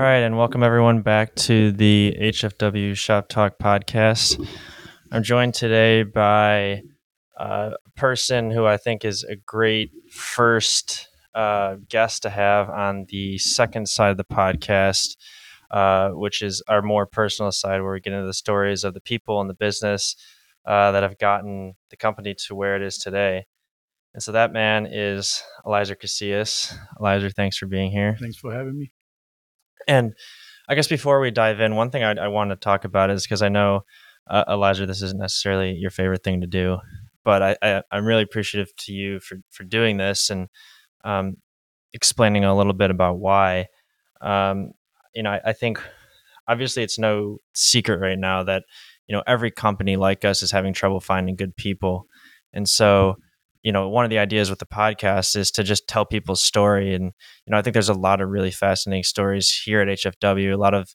All right, and welcome everyone back to the HFW Shop Talk podcast. I'm joined today by uh, a person who I think is a great first uh, guest to have on the second side of the podcast, uh, which is our more personal side, where we get into the stories of the people and the business uh, that have gotten the company to where it is today. And so that man is Eliezer Casillas. Eliezer, thanks for being here. Thanks for having me. And I guess before we dive in, one thing I, I want to talk about is because I know, uh, Eliezer, this isn't necessarily your favorite thing to do, but I, I, am really appreciative to you for, for doing this and um, explaining a little bit about why. Um, you know, I, I think obviously it's no secret right now that, you know, every company like us is having trouble finding good people. And so, you know, one of the ideas with the podcast is to just tell people's story. And, you know, I think there's a lot of really fascinating stories here at HFW, a lot of,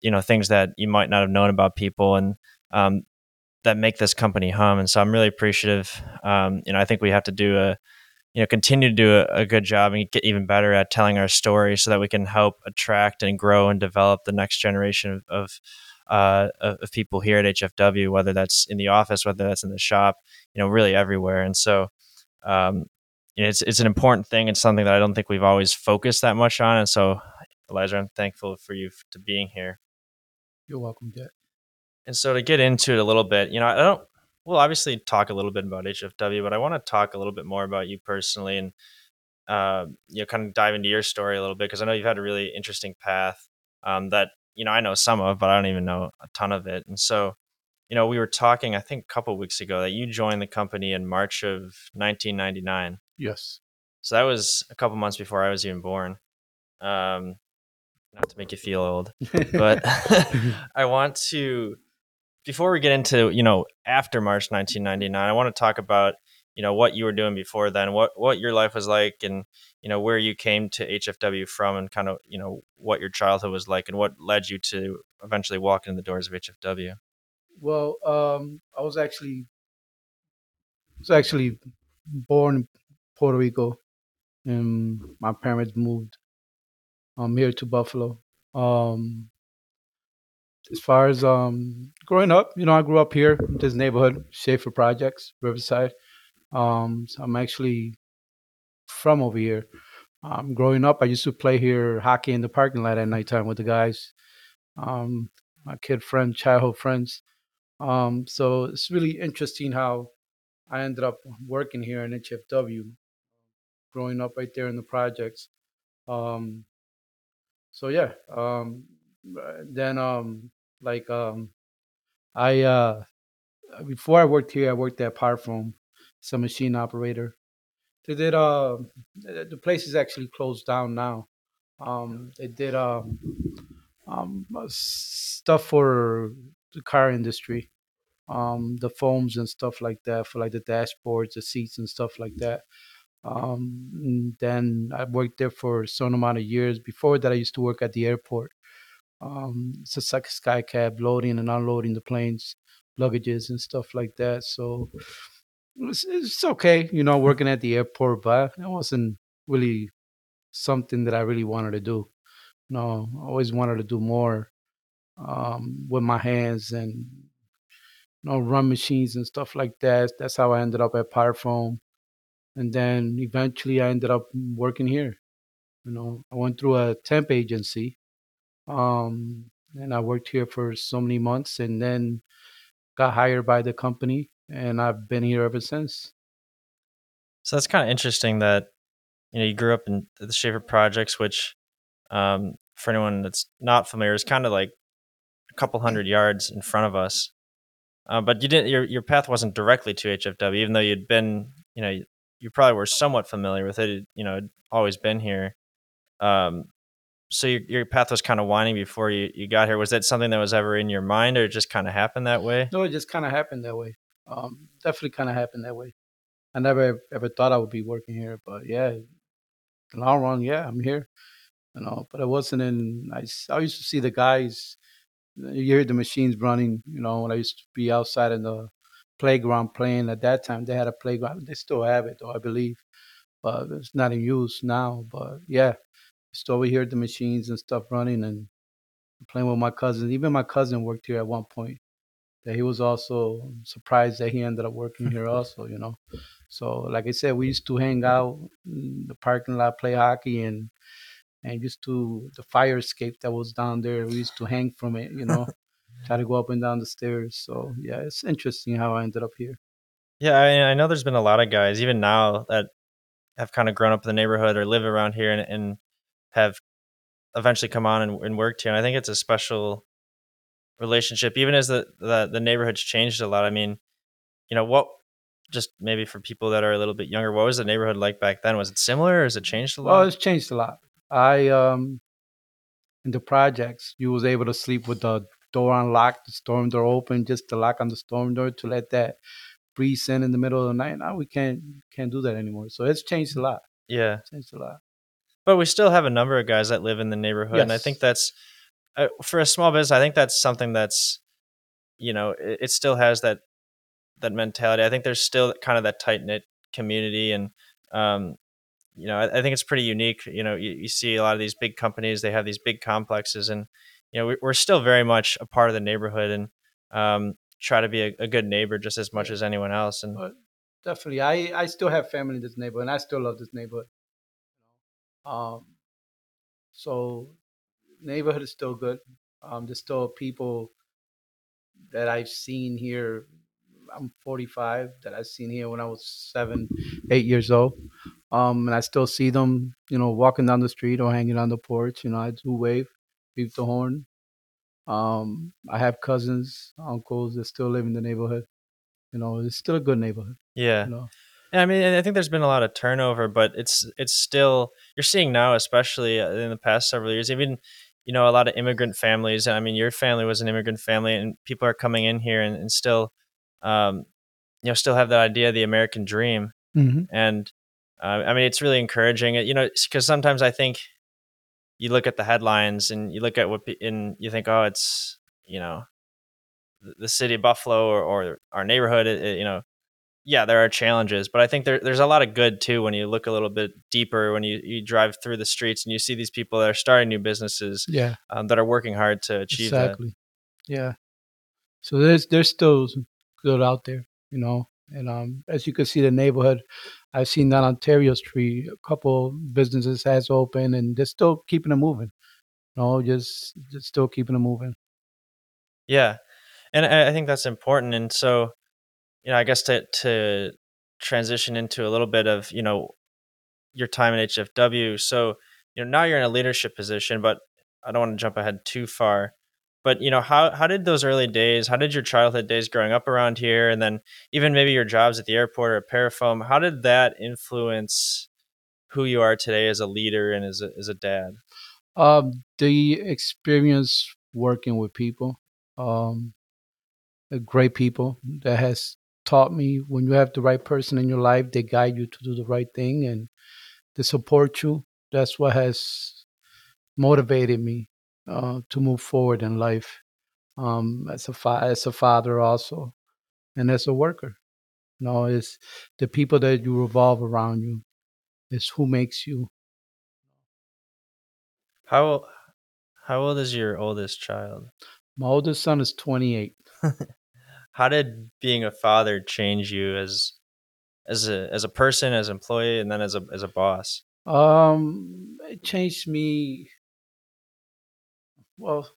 you know, things that you might not have known about people and um, that make this company hum. And so I'm really appreciative. Um, you know, I think we have to do a, you know, continue to do a, a good job and get even better at telling our story so that we can help attract and grow and develop the next generation of, of uh, of people here at HFW, whether that's in the office, whether that's in the shop, you know, really everywhere. And so, um, it's it's an important thing. It's something that I don't think we've always focused that much on. And so, Eliezer, I'm thankful for you to being here. You're welcome, Jack. And so to get into it a little bit, you know, I don't. We'll obviously talk a little bit about HFW, but I want to talk a little bit more about you personally and uh, you know, kind of dive into your story a little bit because I know you've had a really interesting path um, that you know I know some of, but I don't even know a ton of it. And so, you know, we were talking, I think, a couple weeks ago that you joined the company in March of 1999. Yes. So that was a couple months before I was even born. Um, not to make you feel old, but I want to, before we get into, you know, after March 1999, I want to talk about, you know, what you were doing before then, what, what your life was like and, you know, where you came to HFW from and kind of, you know, what your childhood was like and what led you to eventually walk in the doors of HFW. Well, um, I was actually was actually born in Puerto Rico, and my parents moved um here to Buffalo. Um, as far as um growing up, you know, I grew up here in this neighborhood, Schaefer Projects, Riverside. Um, so I'm actually from over here. Um, growing up, I used to play here hockey in the parking lot at nighttime with the guys. Um, my kid friend, childhood friends. Um, so it's really interesting how I ended up working here in HFW, growing up right there in the projects. Um, so yeah, um, then um, like um, I uh, before I worked here, I worked at Parafoam, as a machine operator. They did uh, the place is actually closed down now. Um, they did um, um, stuff for the car industry um, the foams and stuff like that for like the dashboards, the seats and stuff like that. Um, then I worked there for some amount of years. Before that, I used to work at the airport. Um, it's a like sky cab loading and unloading the planes, luggages and stuff like that. So it's, it's okay, you know, working at the airport, but it wasn't really something that I really wanted to do. No, I always wanted to do more um, with my hands and you know, run machines and stuff like that. That's how I ended up at Parafoam. And then eventually I ended up working here. You know, I went through a temp agency. Um, and I worked here for so many months and then got hired by the company and I've been here ever since. So that's kind of interesting that you know you grew up in the Schaefer Projects, which um, for anyone that's not familiar is kind of like a couple hundred yards in front of us. Uh, but you didn't. Your your path wasn't directly to HFW, even though you'd been. You know, you, probably were somewhat familiar with it. You know, always been here. Um, so your your path was kind of winding before you, you got here. Was that something that was ever in your mind, or just kind of happened that way? No, it just kind of happened that way. Um, definitely kind of happened that way. I never ever thought I would be working here, but yeah, long run, yeah, I'm here. You know, but I wasn't in. I, I used to see the guys you hear the machines running. You know, when I used to be outside in the playground playing at that time, they had a playground. They still have it, though I believe, but it's not in use now. But yeah, Just we hear the machines and stuff running and playing with my cousins. Even my cousin worked here at one point. That he was also surprised that he ended up working here also, you know. So like I said, we used to hang out in the parking lot, play hockey and and used to the fire escape that was down there. We used to hang from it, you know, try to go up and down the stairs. So yeah, it's interesting how I ended up here. Yeah, I, I know there's been a lot of guys even now that have kind of grown up in the neighborhood or live around here and, and have eventually come on and, and worked here. And I think it's a special relationship, even as the, the the neighborhood's changed a lot. I mean, you know, what just maybe for people that are a little bit younger, what was the neighborhood like back then? Was it similar or has it changed a lot? Well, it's changed a lot. I um in the projects, you was able to sleep with the door unlocked, the storm door open, just to lock on the storm door to let that breeze in in the middle of the night. Now we can't can't do that anymore. So it's changed a lot. yeah. It's changed a lot. But we still have a number of guys that live in the neighborhood. And I think that's, uh, for a small business, I think that's something that's, you know, it, it still has that, that mentality. I think there's still kind of that tight knit community. And, um, you know, I, I think it's pretty unique. You know, you, you see a lot of these big companies, they have these big complexes and, you know, we, we're still very much a part of the neighborhood and, um, try to be a, a good neighbor just as much as anyone else. And But definitely, I I still have family in this neighborhood, and I still love this neighborhood. Um, so neighborhood is still good. Um, there's still people that I've seen here. I'm 45 that I've seen here when I was seven, eight years old. Um, and I still see them, you know, walking down the street or hanging on the porch. You know, I do wave, beep the horn. Um, I have cousins, uncles that still live in the neighborhood. You know, it's still a good neighborhood. yeah. You know, I mean, I think there's been a lot of turnover, but it's it's still you're seeing now, especially uh, in the past several years, even you know a lot of immigrant families. I mean, your family was an immigrant family, and people are coming in here and, and still, um, you know, still have that idea of the American dream. mm-hmm. And uh, I mean, it's really encouraging. You know, because sometimes I think you look at the headlines and you look at what and you think, oh, it's you know, the, city of Buffalo or, or our neighborhood. It, it, you know, yeah, there are challenges, but I think there, there's a lot of good too when you look a little bit deeper. When you, you drive through the streets and you see these people that are starting new businesses yeah. um, that are working hard to achieve that. exactly. Yeah. So there's there's still good out there, you know. And um, as you can see, the neighborhood, I've seen down Ontario Street, a couple businesses has opened, and they're still keeping it moving. You know, just just still keeping it moving. Yeah, and I, I think that's important. And so, you know, I guess to to transition into a little bit of you know your time at HFW. So you know now you're in a leadership position, but I don't want to jump ahead too far. But you know how how did those early days? How did your childhood days growing up around here, and then even maybe your jobs at the airport or at Parafoam? How did that influence who you are today as a leader and as a as a dad? Um, the experience working with people, um, great people that has taught me when you have the right person in your life, they guide you to do the right thing and they support you. That's what has motivated me uh, to move forward in life. Um, as a fa- as a father also, and as a worker, you know, it's the people that you revolve around you. It's who makes you. How how old is your oldest child? My oldest son is 28. How did being a father change you as as a as a person, as employee, and then as a as a boss? Um, it changed me. Well,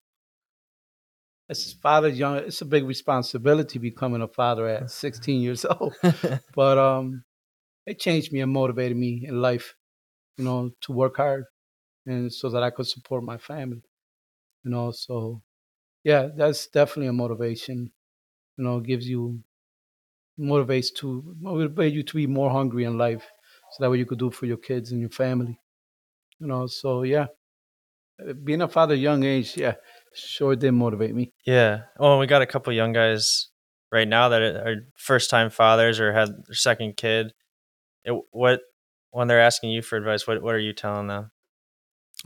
as a father, young, it's a big responsibility becoming a father at 16 years old. But um, it changed me and motivated me in life, you know, to work hard and so that I could support my family, you know. So, yeah, that's definitely a motivation. You know, gives you motivates to motivate you to be more hungry in life, so that way you could do for your kids and your family. You know, so yeah, being a father young age, yeah, sure did motivate me. yeah. Oh, we got a couple young guys right now that are first time fathers or had their second kid. It, what when they're asking you for advice, what what are you telling them?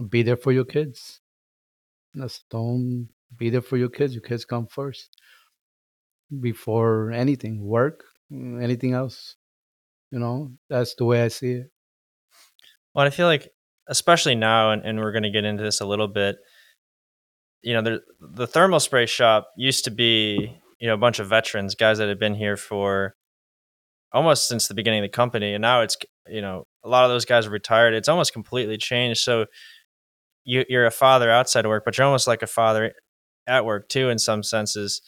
Be there for your kids. That's don't be there for your kids. Your kids come first before anything, work, anything else. You know, that's the way I see it. Well, I feel like especially now, and, and we're going to get into this a little bit. You know, the the thermal spray shop used to be you know a bunch of veterans, guys that had been here for almost since the beginning of the company, and now it's you know a lot of those guys are retired. It's almost completely changed. So you, you're a father outside of work, but you're almost like a father at work too, in some senses.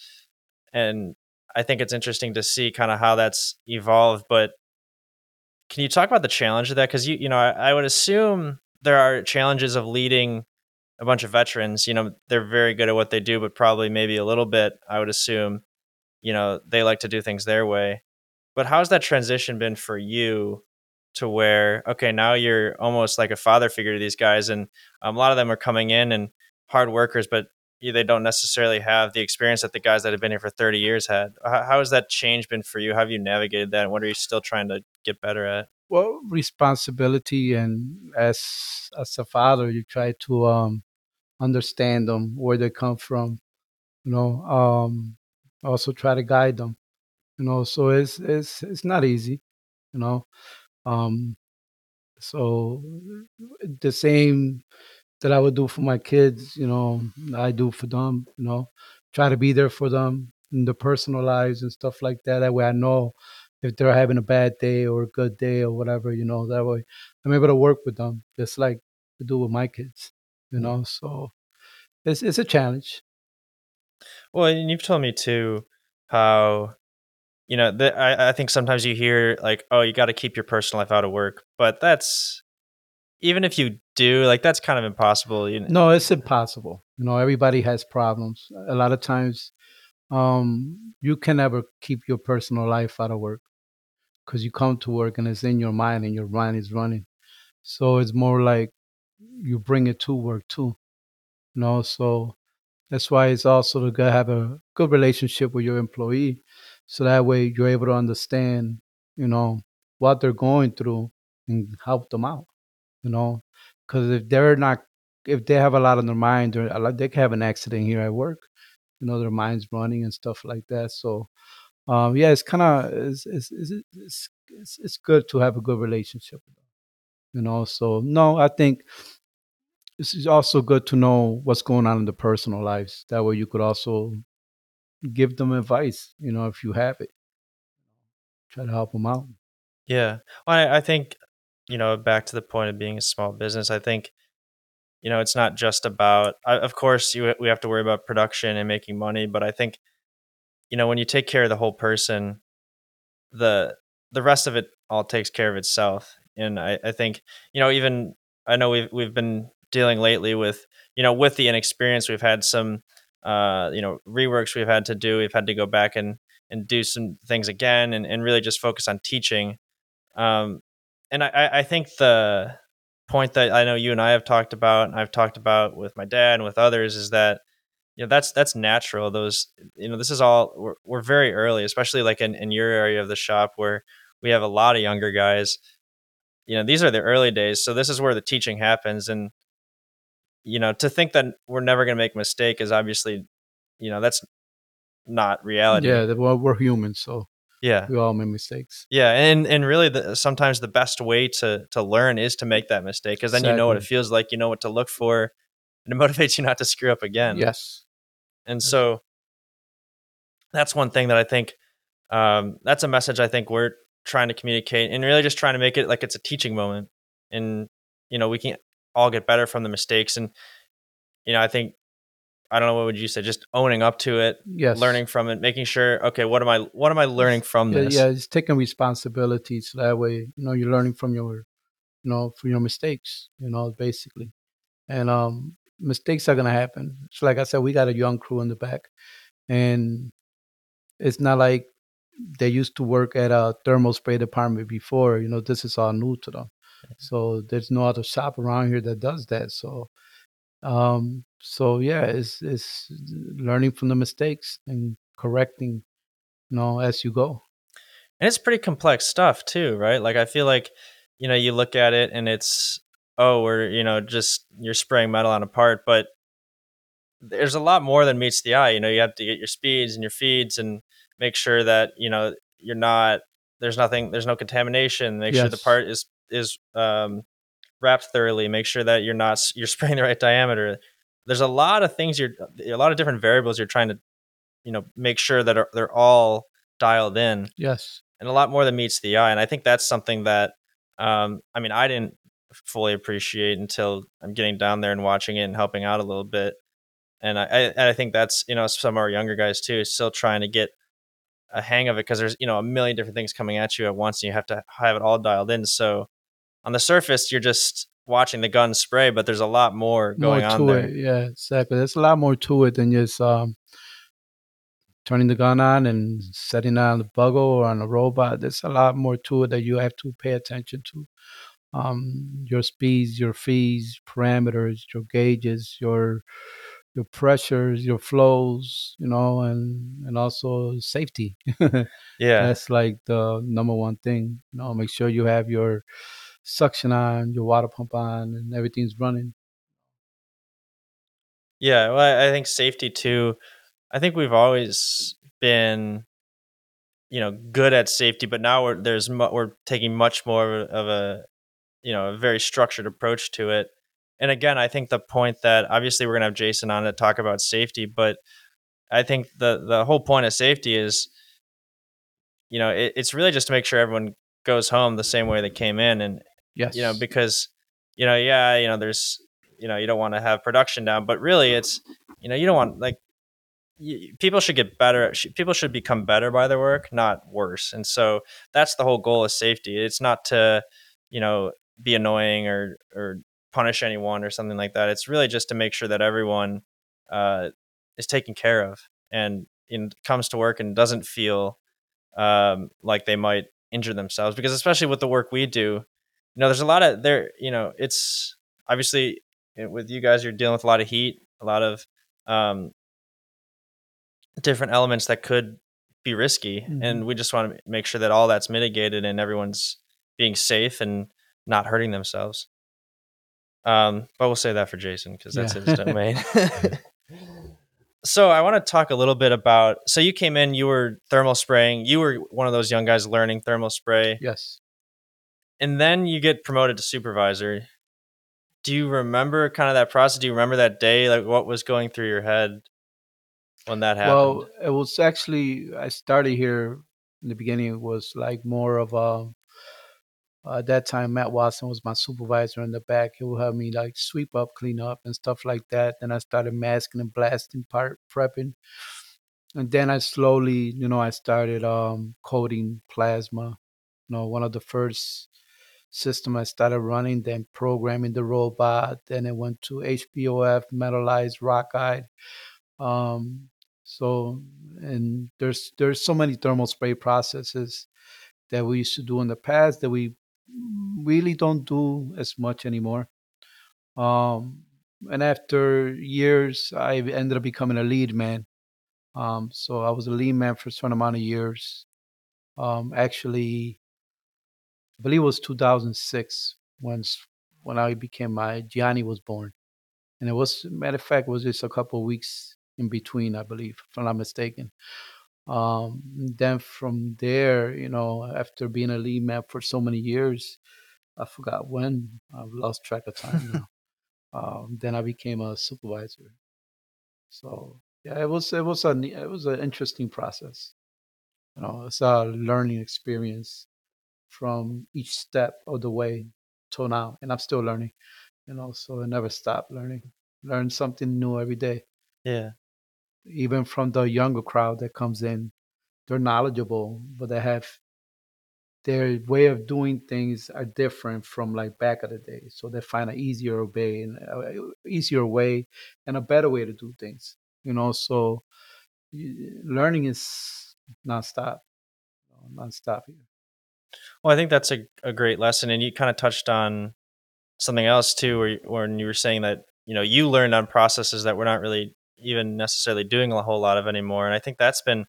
And I think it's interesting to see kind of how that's evolved. But can you talk about the challenge of that? Because you you know I, I would assume there are challenges of leading a bunch of veterans. You know they're very good at what they do, but probably maybe a little bit. I would assume you know they like to do things their way. But how's that transition been for you to where okay now you're almost like a father figure to these guys and um, a lot of them are coming in and hard workers but they don't necessarily have the experience that the guys that have been here for 30 years had how, how has that change been for you how have you navigated that and what are you still trying to get better at well responsibility and as as a father you try to um understand them where they come from you know um also try to guide them you know so it's it's it's not easy you know um, so the same that I would do for my kids, you know, I do for them, you know, try to be there for them in their personal lives and stuff like that. That way I know if they're having a bad day or a good day or whatever, you know, that way I'm able to work with them just like I do with my kids, you mm. know. So it's it's a challenge. Well, and you've told me too how you know, the, I, I think sometimes you hear like, oh, you got to keep your personal life out of work, but that's even if you do, like that's kind of impossible. You know? No, it's impossible. You know, everybody has problems. A lot of times, um, you can never keep your personal life out of work because you come to work and it's in your mind and your mind is running. So it's more like you bring it to work too. You know, so that's why it's also to have a good relationship with your employee so that way you're able to understand you know what they're going through and help them out you know because if they're not if they have a lot on their mind they can have an accident here at work you know their minds running and stuff like that so um yeah it's kind of it's it's, it's it's, it's good to have a good relationship you know so no i think it's also good to know what's going on in the personal lives that way you could also give them advice, you know, if you have it. Try to help them out. Yeah. Well, I, I think, you know, back to the point of being a small business, I think, you know, it's not just about, of course, you, we have to worry about production and making money, but I think, you know, when you take care of the whole person, the, the rest of it all takes care of itself. And I, I think, you know, even I know we've, we've been dealing lately with, you know, with the inexperience, we've had some, uh, you know reworks we've had to do we've had to go back and and do some things again and, and really just focus on teaching um, and I, I think the point that I know you and I have talked about and I've talked about with my dad and with others is that you know that's that's natural those you know this is all we're, we're very early especially like in, in your area of the shop where we have a lot of younger guys you know these are the early days so this is where the teaching happens and you know, to think that we're never going to make a mistake is obviously, you know, that's not reality. Yeah, well, we're humans, so yeah, we all make mistakes. Yeah, and and really, the, sometimes the best way to to learn is to make that mistake because then exactly. you know what it feels like, you know what to look for, and it motivates you not to screw up again. Yes, and so that's one thing that I think um, that's a message I think we're trying to communicate, and really just trying to make it like it's a teaching moment, and you know we can all get better from the mistakes. And, you know, I think, I don't know, what would you say? Just owning up to it, yes. learning from it, making sure, okay, what am I, what am I learning from yeah, this? Yeah, it's taking responsibility. So that way, you know, you're learning from your, you know, from your mistakes, you know, basically. And, um, mistakes are going to happen. So like I said, we got a young crew in the back and it's not like they used to work at a thermal spray department before, you know, this is all new to them. So there's no other shop around here that does that. So, um, so yeah, it's it's learning from the mistakes and correcting, you know, as you go. And it's pretty complex stuff too, right? Like I feel like, you know, you look at it and it's oh, we're you know just you're spraying metal on a part, but there's a lot more than meets the eye. You know, you have to get your speeds and your feeds and make sure that you know you're not there's nothing there's no contamination. Make yes. sure the part is is um, wrapped thoroughly. Make sure that you're not you're spraying the right diameter. There's a lot of things you're a lot of different variables you're trying to, you know, make sure that are, they're all dialed in. Yes, and a lot more than meets the eye. And I think that's something that, um, I mean, I didn't fully appreciate until I'm getting down there and watching it and helping out a little bit. And I, I, I think that's you know some of our younger guys too, still trying to get a hang of it because there's you know a million different things coming at you at once and you have to have it all dialed in so on the surface you're just watching the gun spray but there's a lot more going more on there it. Yeah, exactly. There's a lot more to it than just um, turning the gun on and setting it on the bugle or on the robot. There's a lot more to it that you have to pay attention to. Um, your speeds, your fees, parameters, your gauges, your your pressures, your flows, you know, and and also safety. yeah That's like the number one thing. You know, make sure you have your suction on, your water pump on, and everything's running. yeah well, I, think safety too i think we've always been you know good at safety but now we're there's mu- we're taking much more of a you know a very structured approach to it. And again i think the point that obviously we're going to have jason on to talk about safety but i think the the whole point of safety is you know it, it's really just to make sure everyone goes home the same way they came in and Yes. you know because you know yeah you know there's you know you don't want to have production down but really it's you know you don't want like people should get better people should become better by their work not worse. And so that's the whole goal of safety. It's not to you know be annoying or or punish anyone or something like that. It's really just to make sure that everyone uh, is taken care of and and comes to work and doesn't feel um, like they might injure themselves. Because especially with the work we do you know there's a lot of there you know it's obviously with you guys you're dealing with a lot of heat a lot of um, different elements that could be risky. Mhm. and we just want to make sure that all that's mitigated and everyone's being safe and not hurting themselves. Um, but we'll say that for jason because that's Yeah. his domain. So i want to talk a little bit about so you came in you were thermal spraying you were one of those young guys learning thermal spray. Yes. and then you get promoted to supervisor. Do you remember kind of that process? Do you remember that day? Like what was going through your head when that happened? Well, it was actually I started here in the beginning. It was like more of a uh, at that time Matt Watson was my supervisor in the back. He would have me like sweep up, clean up, and stuff like that. Then I started masking and blasting, part prepping, and then I slowly, you know, I started um, coding plasma. You know, one of the first system I started running, then programming the robot. Then it went to HVOF, metallized, Rokide. Um, so and there's there's so many thermal spray processes that we used to do in the past that we really don't do as much anymore. Um, and after years, I ended up becoming a lead man. Um, so I was a lead man for a certain amount of years. Um, actually, I believe it was 2006 when when I became my Gianni was born, and it was matter of fact was just a couple of weeks in between, I believe, if I'm not mistaken. Um, then from there, you know, after being a lead man for so many years, I forgot when. I've lost track of time now. um, then I became a supervisor. So yeah, it was it was a it was an interesting process. You know, it's a learning experience from each step of the way till now, and I'm still learning. You know, so I never stop learning. Learn something new every day. yeah Even from the younger crowd that comes in, they're knowledgeable, but they have their way of doing things are different from like back of the day. So they find an easier way and uh, easier way and a better way to do things. You know, so learning is nonstop, nonstop here. Well, I think that's a, a great lesson, and you kind of touched on something else too, where when you were saying that you know you learned on processes that we're not really even necessarily doing a whole lot of anymore, and I think that's been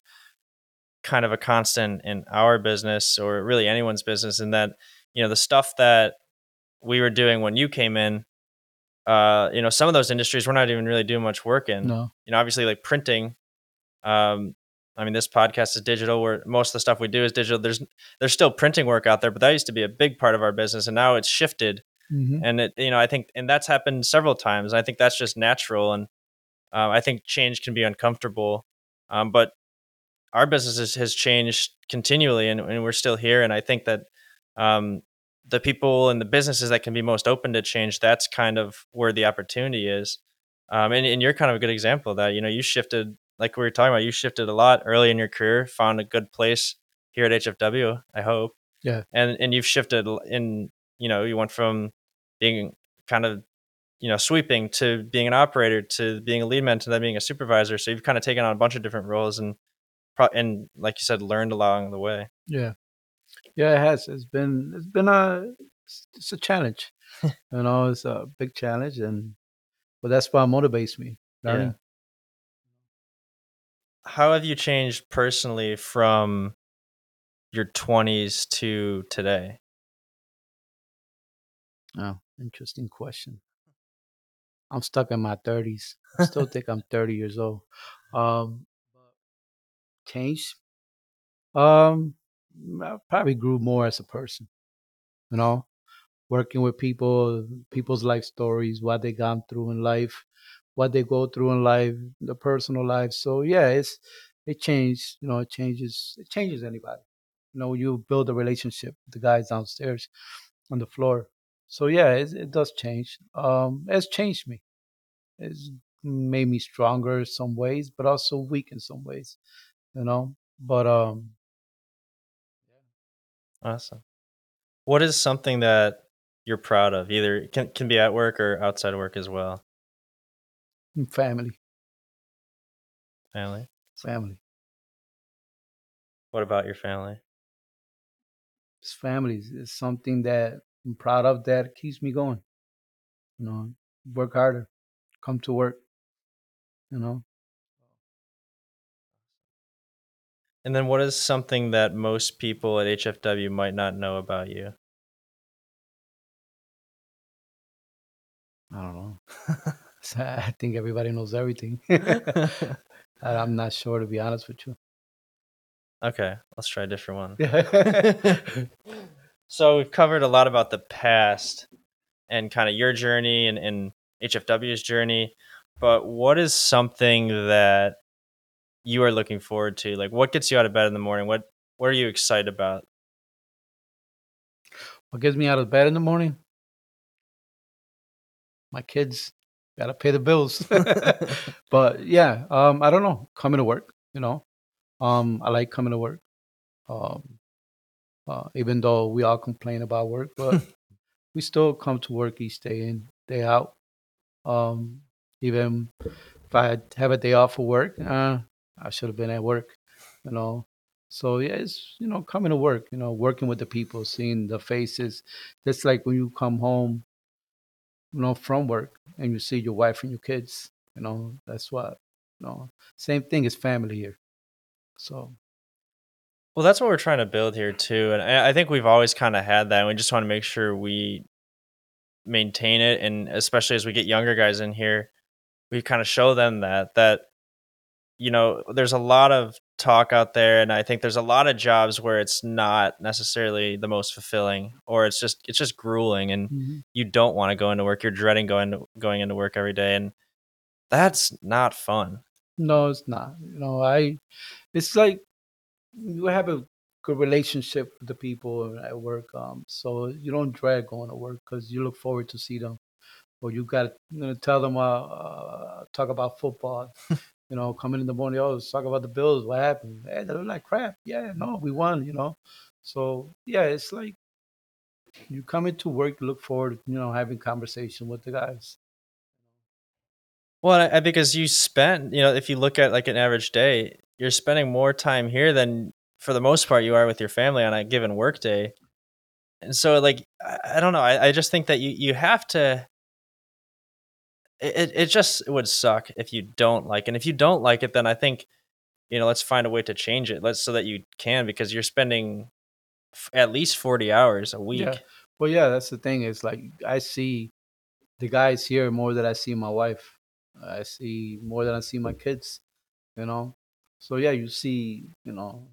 kind of a constant in our business or really anyone's business, in that you know the stuff that we were doing when you came in, uh, you know, some of those industries we're not even really doing much work in. No, You know, obviously like printing. Um, I mean, this podcast is digital. Where most of the stuff we do is digital. There's there's still printing work out there, but that used to be a big part of our business, and now it's shifted Mhm. and it you know I think and that's happened several times. I think that's just natural, and um, I think change can be uncomfortable, um, but our business has, has changed continually, and, and we're still here. And I think that um, the people and the businesses that can be most open to change, that's kind of where the opportunity is. Um, and, and you're kind of a good example of that. You know, you shifted, like we were talking about, you shifted a lot early in your career, found a good place here at HFW. I hope. Yeah. And and you've shifted in. You know, you went from being kind of you know sweeping to being an operator to being a lead man to then being a supervisor. So you've kind of taken on a bunch of different roles and and like you said, learned along the way. Yeah, yeah, it has. It's been it's been a it's, a challenge. you know, it's a big challenge, and but that's what motivates me. Learning. How have you changed personally from your 20s to today? Oh, interesting question. I'm stuck in my 30s. I still think I'm 30 years old. Um, changed. Um, I probably grew more as a person. You know, working with people, people's life stories, what they gone through in life, what they go through in life, the personal life. So yeah, it's it changed. You know, it changes. It changes anybody. You know, you build a relationship with the guys downstairs on the floor. So yeah, it, it does change. Um, it's changed me. It's made me stronger in some ways, but also weak in some ways. You know, but um, Awesome. What is something that you're proud of? Either can can be at work or outside work as well. family, Family. family. What about your family? It's family is something that I'm proud of that It keeps me going. You know, work harder, come to work. You know, And then what is something that most people at HFW might not know about you? I don't know. I think everybody knows everything. I'm not sure to be honest with you. okay, let's try a different one. So we've covered a lot about the past and kind of your journey and, and HFW's journey. But what is something that you are looking forward to? Like what gets you out of bed in the morning? What what are you excited about? what gets me out of bed in the morning? My kids gotta pay the bills. but yeah, um, I don't know. Coming to work, you know. Um, I like coming to work. Um, uh, even though we all complain about work, but we still come to work each day in, day out. Um, even if I have a day off for work, uh, I should have been at work, you know. So yeah, it's you know coming to work, you know, working with the people, seeing the faces. Just like when you come home, you know, from work and you see your wife and your kids, you know, that's what, you know, same thing as family here. So Well, that's what we're trying to build here too, and I, I think we've always kind of had that. And we just want to make sure we maintain it, and especially as we get younger guys in here, we kind of show them that that you know there's a lot of talk out there, and I think there's a lot of jobs where it's not necessarily the most fulfilling, or it's just it's just grueling, and mhm. you don't want to go into work. You're dreading going to, going into work every day, and that's not fun. no, it's not. You know, I, it's like you have a good relationship with the people at work. Um, so you don't dread going to work because you look forward to see them. Or you got to you know, tell them, uh, uh, talk about football. you know, come in in the morning, oh, let's talk about the Bills. What happened? Hey, they look like crap. Yeah, no, we won. You know, so yeah, it's like you come into work, you look forward, you know, having conversation with the guys. Well, I, I as you spend, you know, if you look at like an average day, you're spending more time here than for the most part you are with your family on a given work day. And so like I, I don't know, I, I just think that you you have to it, it it just would suck if you don't like and if you don't like it then I think you know, let's find a way to change it. Let's so that you can because you're spending f- at least 40 hours a week. Yeah. Well, yeah, that's the thing. Is like I see the guys here more than I see my wife. I see more than I see my kids. You know. So yeah, you see, you know,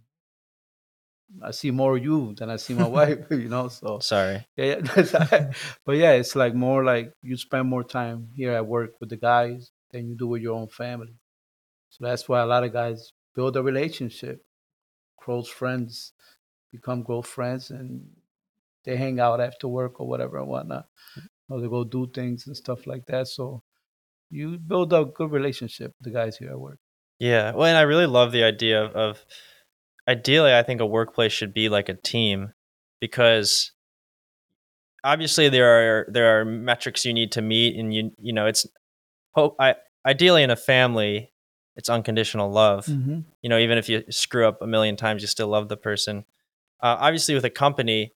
I see more of you than I see my wife, you know. So Sorry. yeah, yeah. but yeah, it's like more like you spend more time here at work with the guys than you do with your own family. So that's why a lot of guys build a relationship, close friends, become close friends, and they hang out after work or whatever and whatnot. Mm. Or they go do things and stuff like that. So you build a good relationship with the guys here at work. Yeah. Well, and I really love the idea of, of ideally, I think a workplace should be like a team because obviously there are there are metrics you need to meet, and you you know it's hope I ideally in a family it's unconditional love. Mm-hmm. You know, even if you screw up a million times, you still love the person. Uh, obviously, with a company,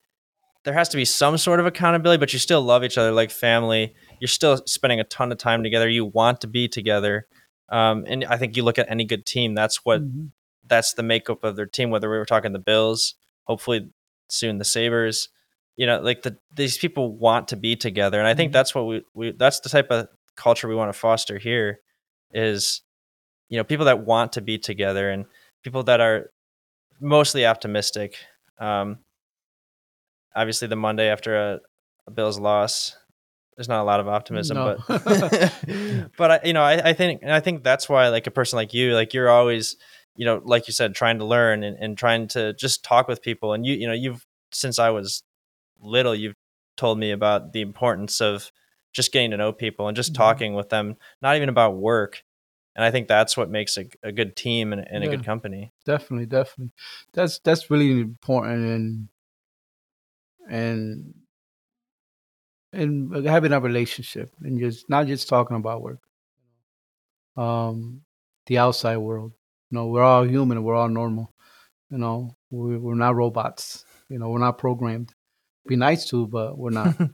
there has to be some sort of accountability, but you still love each other like family. You're still spending a ton of time together. You want to be together. Um, and I think you look at any good team, that's what Mhm. that's the makeup of their team. Whether we were talking the Bills, hopefully soon the Sabres, you know, like the these people want to be together, and I think Mhm. that's what we, we that's the type of culture we want to foster here. Is you know people that want to be together and people that are mostly optimistic. Um, obviously, the Monday after a, a Bills loss, there's not a lot of optimism, No. but but I, you know, I, I think and I think that's why like a person like you, like you're always, you know, like you said, trying to learn and, and trying to just talk with people. And you, you know, you've since I was little, you've told me about the importance of just getting to know people and just Mhm. talking with them, not even about work. And I think that's what makes a, a good team and, and a good company. definitely definitely that's that's really important and and and having a relationship and just not just talking about work. Um the outside world you know we're all human we're all normal you know we're, we're not robots you know we're not programmed. Be nice to but we're not.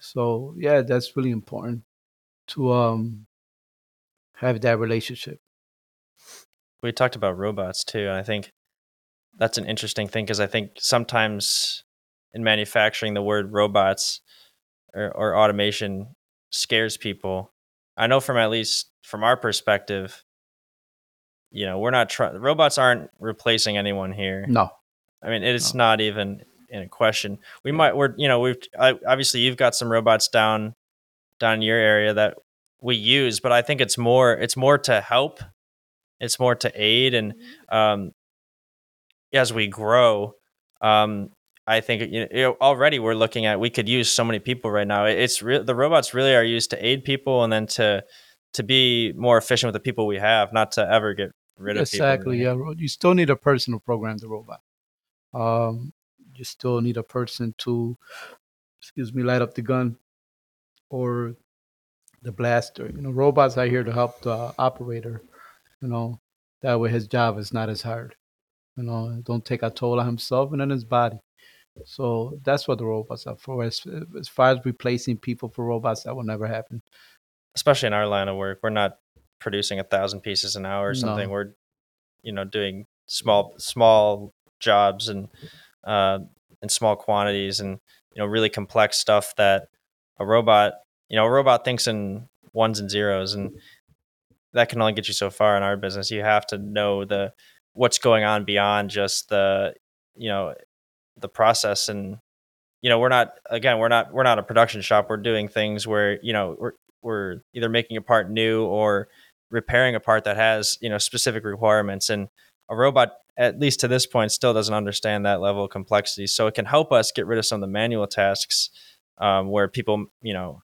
So yeah that's really important to um have that relationship. We talked about robots too, and I think that's an interesting thing because I think sometimes in manufacturing, the word robots or, or automation scares people. I know from at least from our perspective, you know, we're not trying. Robots aren't replacing anyone here. no I mean, it's No. not even in a question. We might, we're, you know, we've I, obviously you've got some robots down down in your area that we use, but I think it's more it's more to help, it's more to aid, and um, as we grow, um, I think you know, already we're looking at we could use so many people right now. It's re- the robots really are used to aid people and then to to be more efficient with the people we have, not to ever get rid of exactly people. yeah you still need a person to program the robot um you still need a person to excuse me light up the gun or the blaster you know robots are here to help the operator you know that way his job is not as hard you know don't take a toll on himself and on his body so that's what the robots are for as, as far as replacing people for robots that will never happen especially in our line of work, we're not producing a thousand pieces an hour or something. No. We're, you know, doing small small jobs and uh, in small quantities and you know really complex stuff that a robot, you know, a robot thinks in ones and zeros, and that can only get you so far in our business. You have to know the what's going on beyond just the, you know, the process and you know we're not again we're not we're not a production shop. We're doing things where you know we're we're either making a part new or repairing a part that has you know specific requirements. And a robot at least to this point still doesn't understand that level of complexity. So it can help us get rid of some of the manual tasks um, where people you know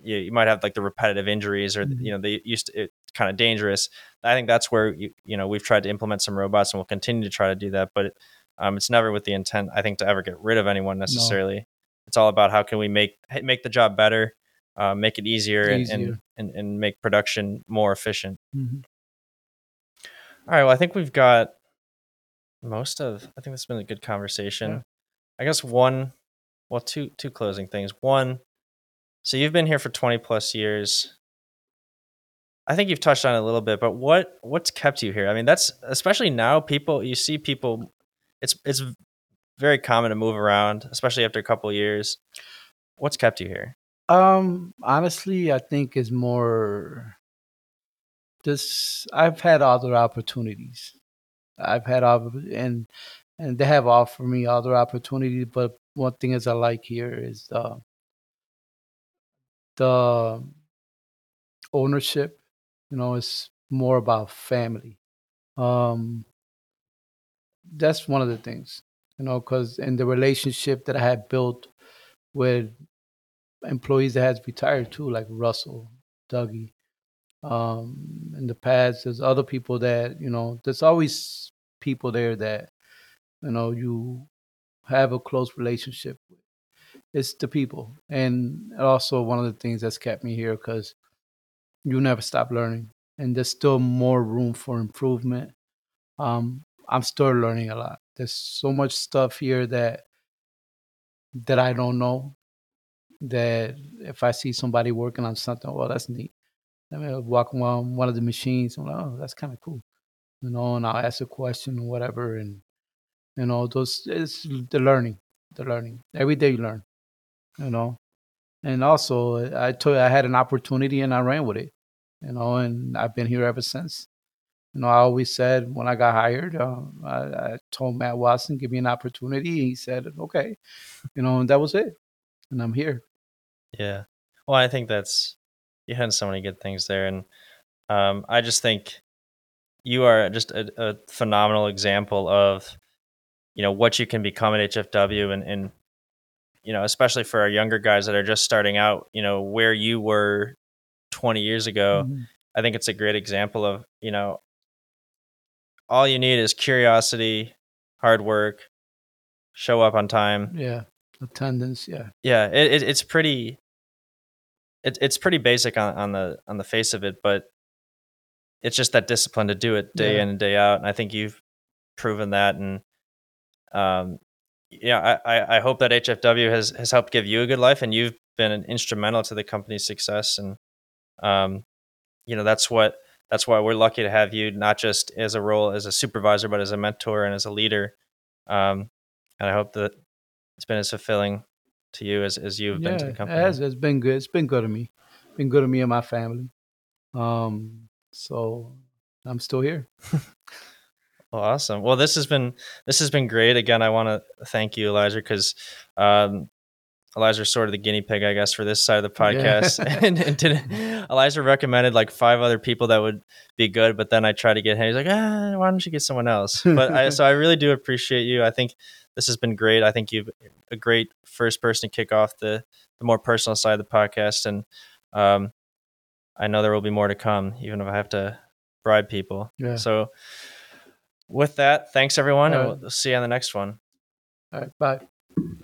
you, you might have like the repetitive injuries or Mhm. you know they used to it's kind of dangerous. I think that's where you, you know we've tried to implement some robots and we'll continue to try to do that but um, it's never with the intent i think to ever get rid of anyone necessarily. It's all about how can we make make the job better uh, make it easier, and- And, and and make production more efficient. Mhm. all right well i think we've got most of i think this has been a good conversation. Yeah. i guess one well two two closing things. One so you've been here for 20 plus years. I think you've touched on it a little bit but what what's kept you here? I mean that's especially now people you see people it's it's very common to move around especially after a couple years what's kept you here Um, honestly, I think is more this I've had other opportunities. I've had and and they have offered me other opportunities. But one thing is I like here is the the ownership. You know, it's more about family. Um, that's one of the things, you know, because in the relationship that I had built with employees that has retired too, like Russell, Dougie. Um, in the past, there's other people that you know. There's always people there that you know you have a close relationship with. It's the people, and also one of the things that's kept me here because you never stop learning, and there's still more room for improvement. Um, I'm still learning a lot. There's so much stuff here that that I don't know. That if I see somebody working on something, well, that's neat. I mean, walk around one of the machines, I'm like, oh, that's kind of cool, you know. And I'll ask a question or whatever, and you know, those it's the learning, the learning. Every day you learn, you know. And also, I told you I had an opportunity and I ran with it, you know, and I've been here ever since. You know, I always said when I got hired, uh, I, I, told Matt Watson, give me an opportunity. He said, okay, you know, and that was it. And I'm here. Yeah. Well, I think that's, you had so many good things there. And um, I just think you are just a, a, phenomenal example of, you know, what you can become at HFW and, and, you know, especially for our younger guys that are just starting out, you know, where you were 20 years ago. Mm-hmm. I think it's a great example of, you know, all you need is curiosity, hard work, show up on time. Yeah, attendance. Yeah, yeah. It, it it's pretty. It, it's pretty basic on, on the on the face of it, but it's just that discipline to do it day yeah. in and day out. And I think you've proven that. And um, yeah, I, I hope that HFW has has helped give you a good life, and you've been instrumental to the company's success. And um, you know that's what that's why we're lucky to have you not just as a role as a supervisor but as a mentor and as a leader. Um, and i hope that it's been as fulfilling to you as, as you've yeah, been to the company. it has, it's been good. It's been good to me. Been good to me and my family. Um, so i'm still here. Well, awesome. Well this has been this has been great. Again i want to thank you Eliezer because um, Eliezer's sort of the guinea pig, I guess, for this side of the podcast. Yeah. and, and did, Elijah recommended like five other people that would be good, but then I tried to get him. He's like, ah, why don't you get someone else? But I, so I really do appreciate you. I think this has been great. I think you've a great first person to kick off the the more personal side of the podcast, and um, I know there will be more to come, even if I have to bribe people. Yeah. So with that, thanks everyone, and we'll see you on the next one. All right, bye.